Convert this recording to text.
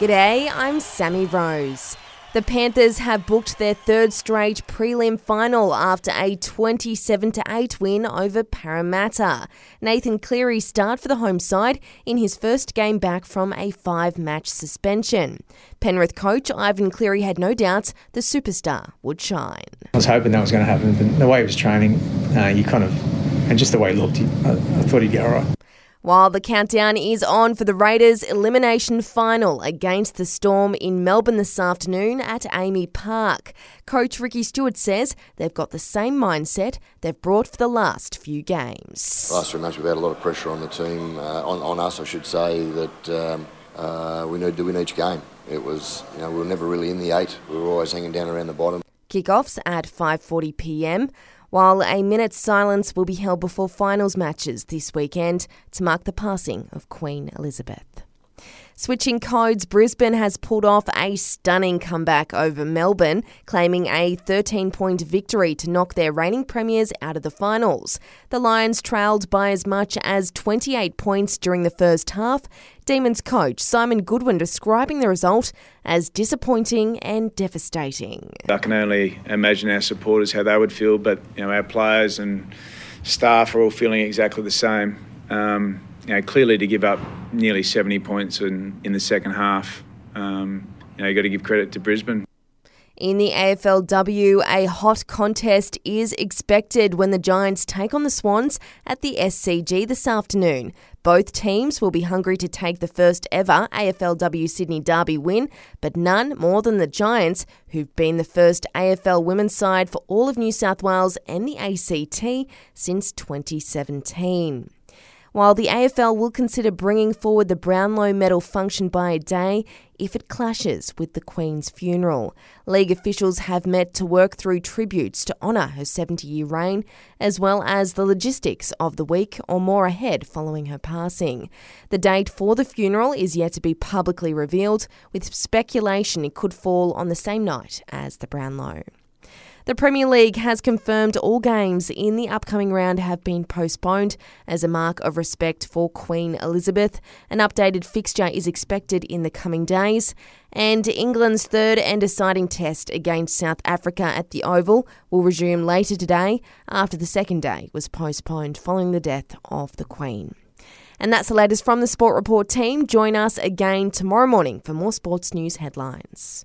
G'day, I'm Sammy Rose. The Panthers have booked their third straight prelim final after a 27 8 win over Parramatta. Nathan Cleary start for the home side in his first game back from a five match suspension. Penrith coach Ivan Cleary had no doubts the superstar would shine. I was hoping that was going to happen, but the way he was training, uh, you kind of, and just the way he looked, I, I thought he'd go all right. While the countdown is on for the Raiders' elimination final against the Storm in Melbourne this afternoon at AAMI Park, Coach Ricky Stuart says they've got the same mindset they've brought for the last few games. Last three months we've had a lot of pressure on the team, uh, on, on, us I should say, that um, uh, we need to win each game. It was, you know, we were never really in the eight. We were always hanging down around the bottom. Kickoffs at 5.40pm while a minute's silence will be held before finals matches this weekend to mark the passing of Queen Elizabeth. Switching codes, Brisbane has pulled off a stunning comeback over Melbourne, claiming a 13 point victory to knock their reigning premiers out of the finals. The Lions trailed by as much as 28 points during the first half. Demons coach Simon Goodwin describing the result as disappointing and devastating. I can only imagine our supporters how they would feel, but you know our players and staff are all feeling exactly the same. Um, you know, clearly to give up nearly 70 points in, in the second half, um, you know, you've got to give credit to Brisbane. In the AFLW, a hot contest is expected when the Giants take on the Swans at the SCG this afternoon. Both teams will be hungry to take the first ever AFLW Sydney Derby win, but none more than the Giants, who've been the first AFL women's side for all of New South Wales and the ACT since 2017 while the AFL will consider bringing forward the Brownlow medal function by a day if it clashes with the Queen's funeral. League officials have met to work through tributes to honour her 70 year reign, as well as the logistics of the week or more ahead following her passing. The date for the funeral is yet to be publicly revealed, with speculation it could fall on the same night as the Brownlow. The Premier League has confirmed all games in the upcoming round have been postponed as a mark of respect for Queen Elizabeth. An updated fixture is expected in the coming days. And England's third and deciding test against South Africa at the Oval will resume later today after the second day was postponed following the death of the Queen. And that's the latest from the Sport Report team. Join us again tomorrow morning for more sports news headlines.